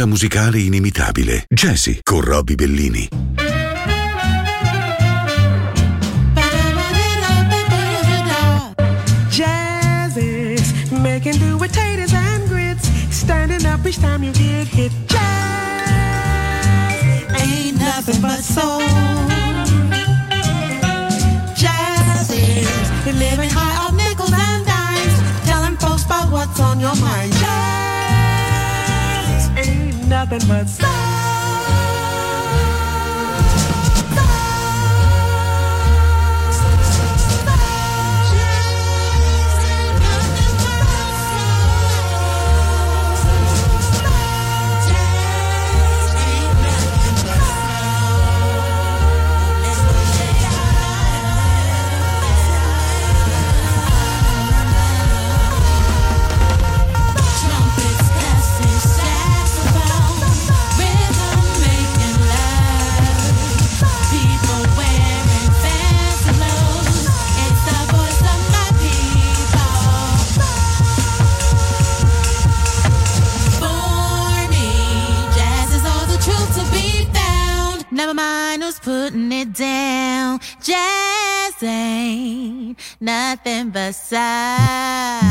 impronta musicale inimitabile. Jazzy con Robbie Bellini. Jazzy's making do with taters and grits. Standing up each time you get hit. Jazz ain't nothing but soul. and my style. putting it down. Jazz ain't nothing but side.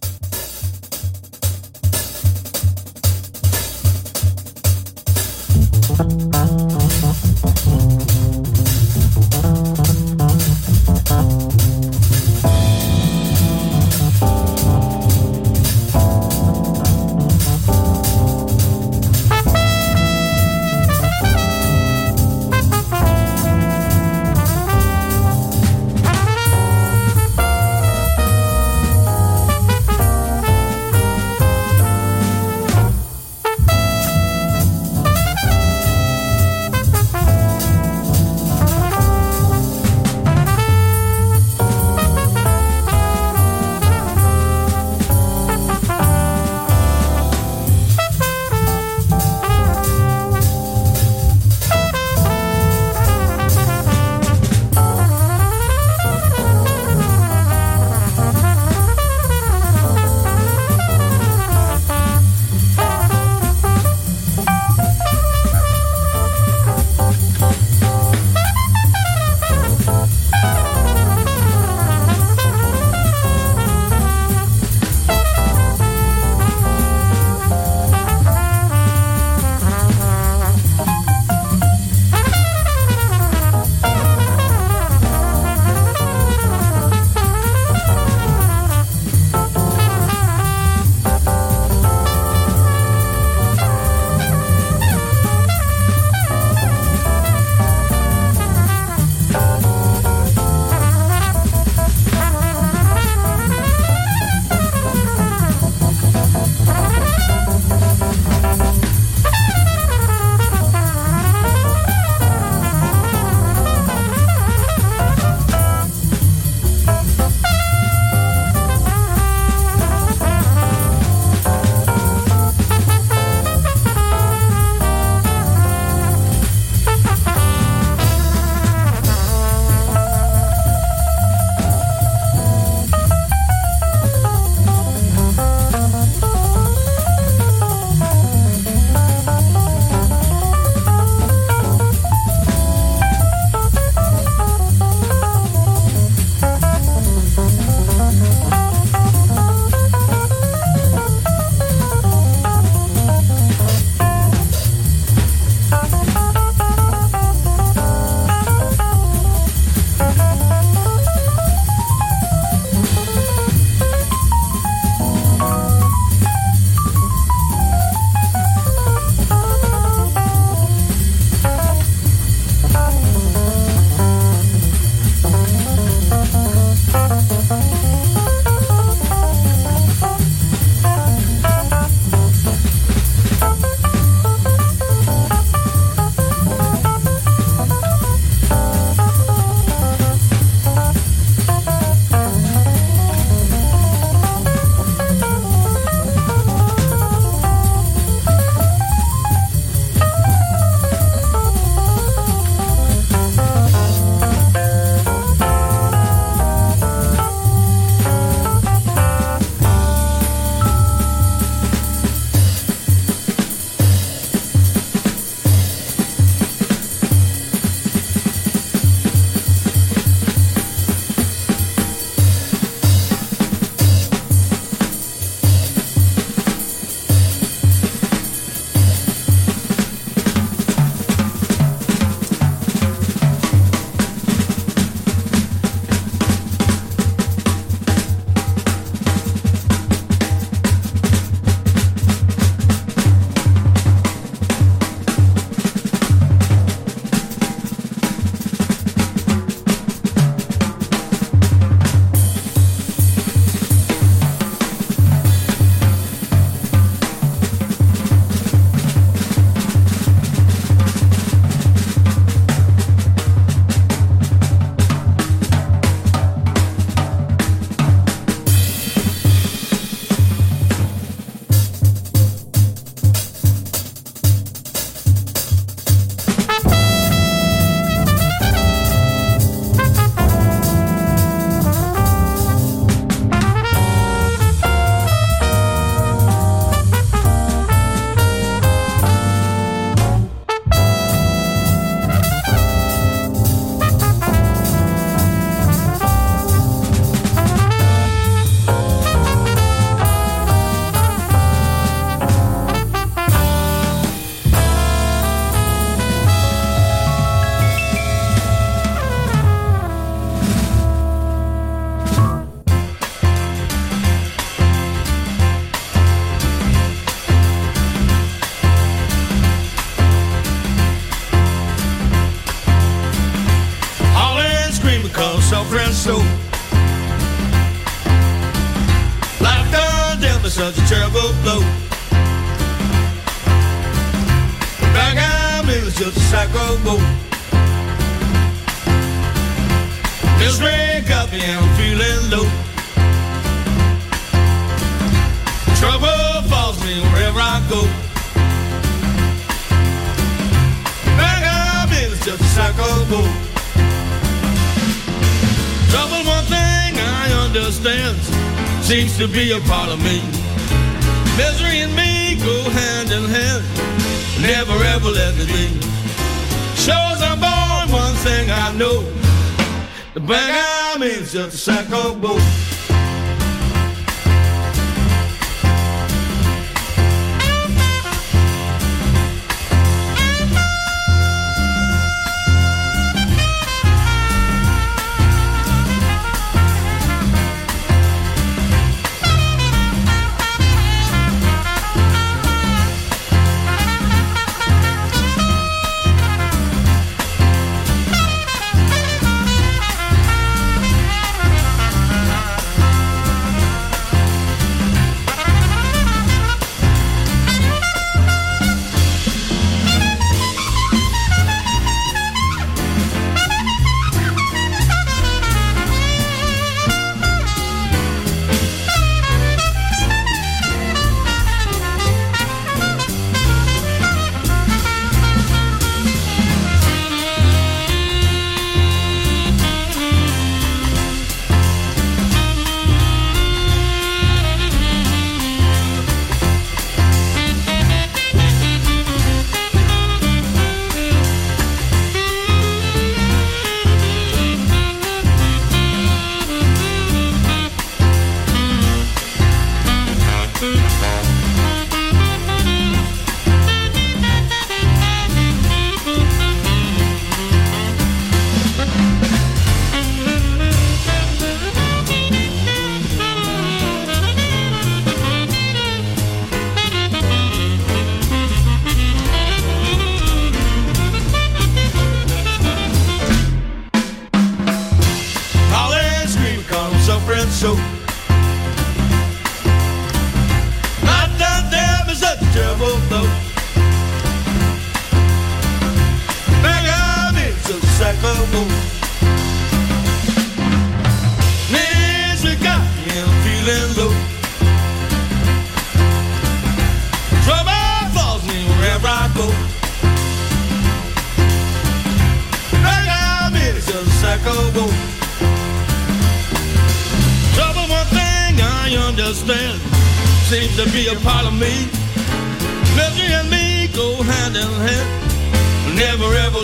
Never ever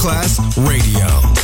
Masterclass Radio,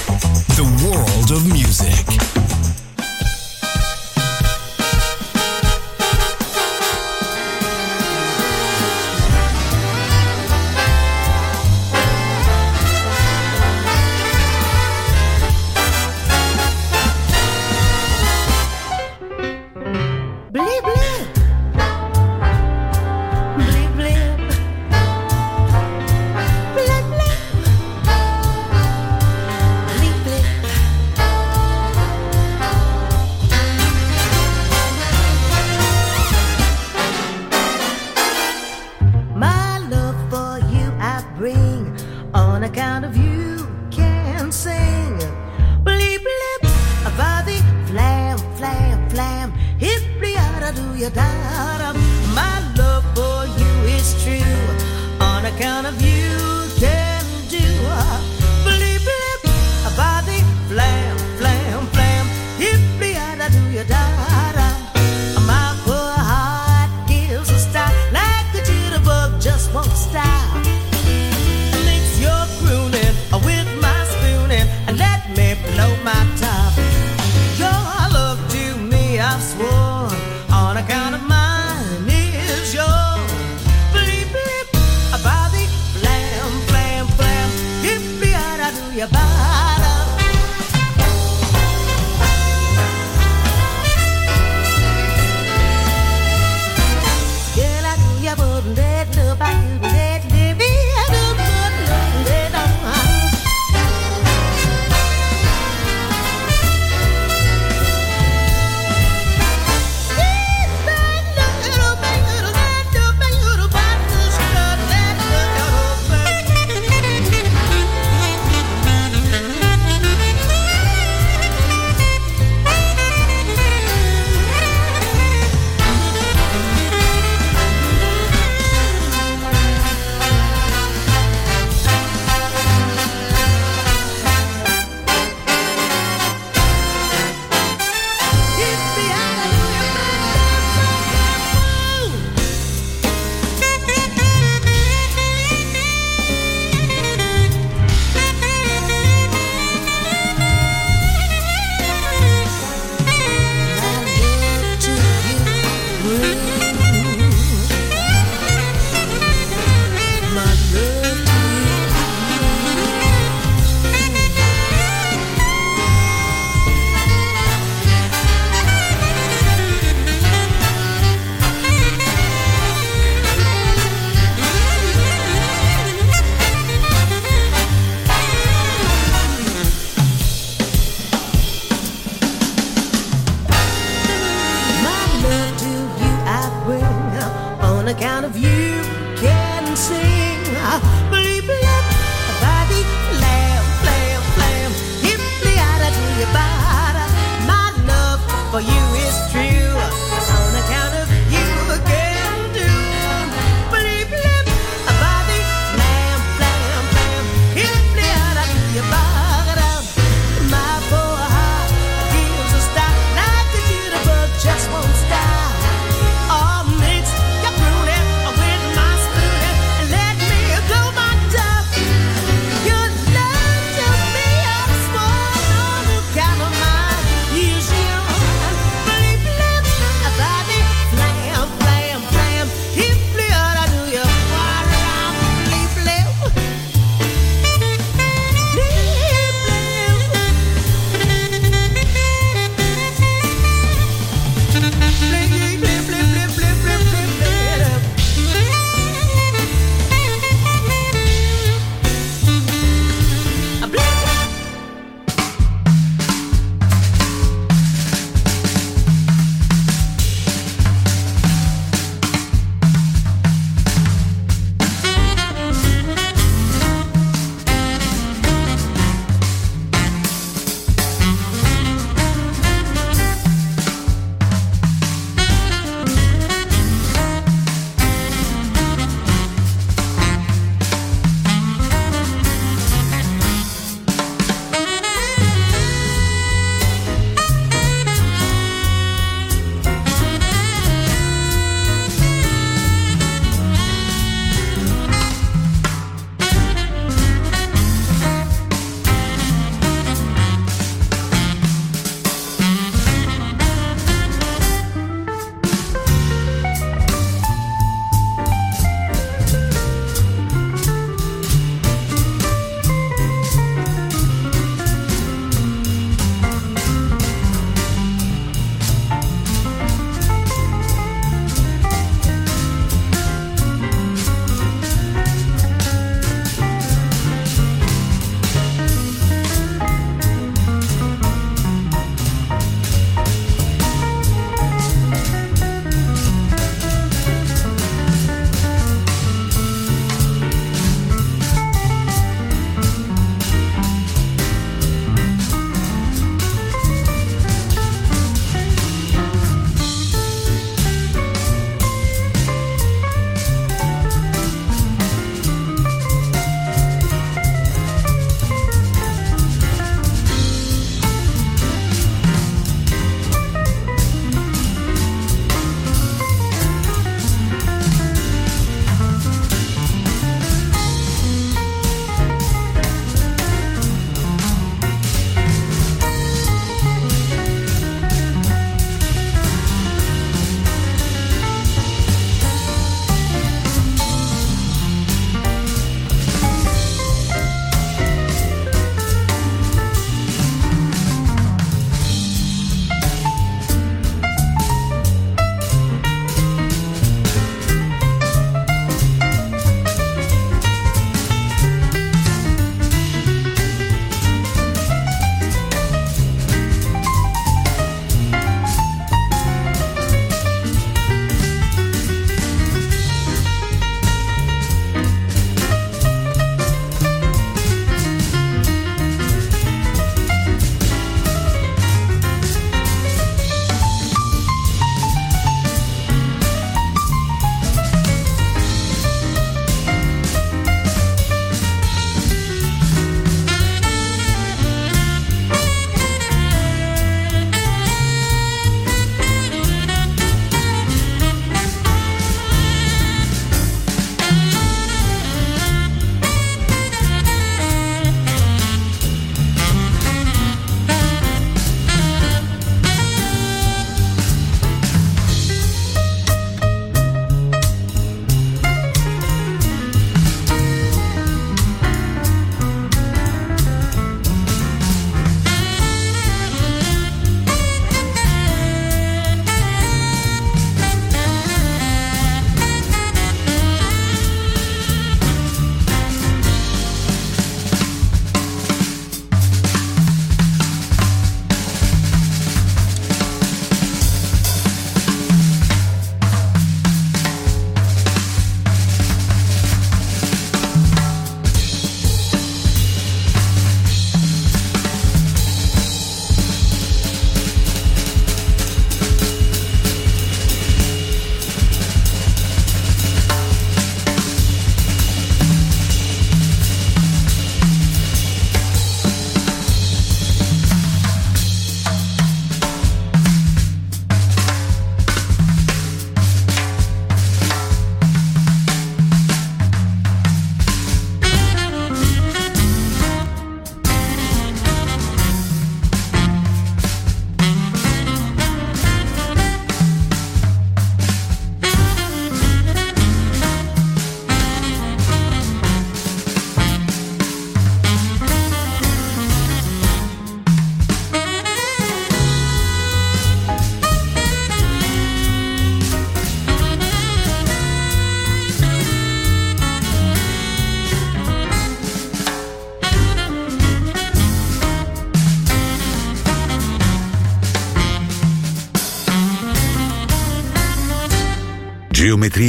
on account of you can sing. I.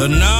The night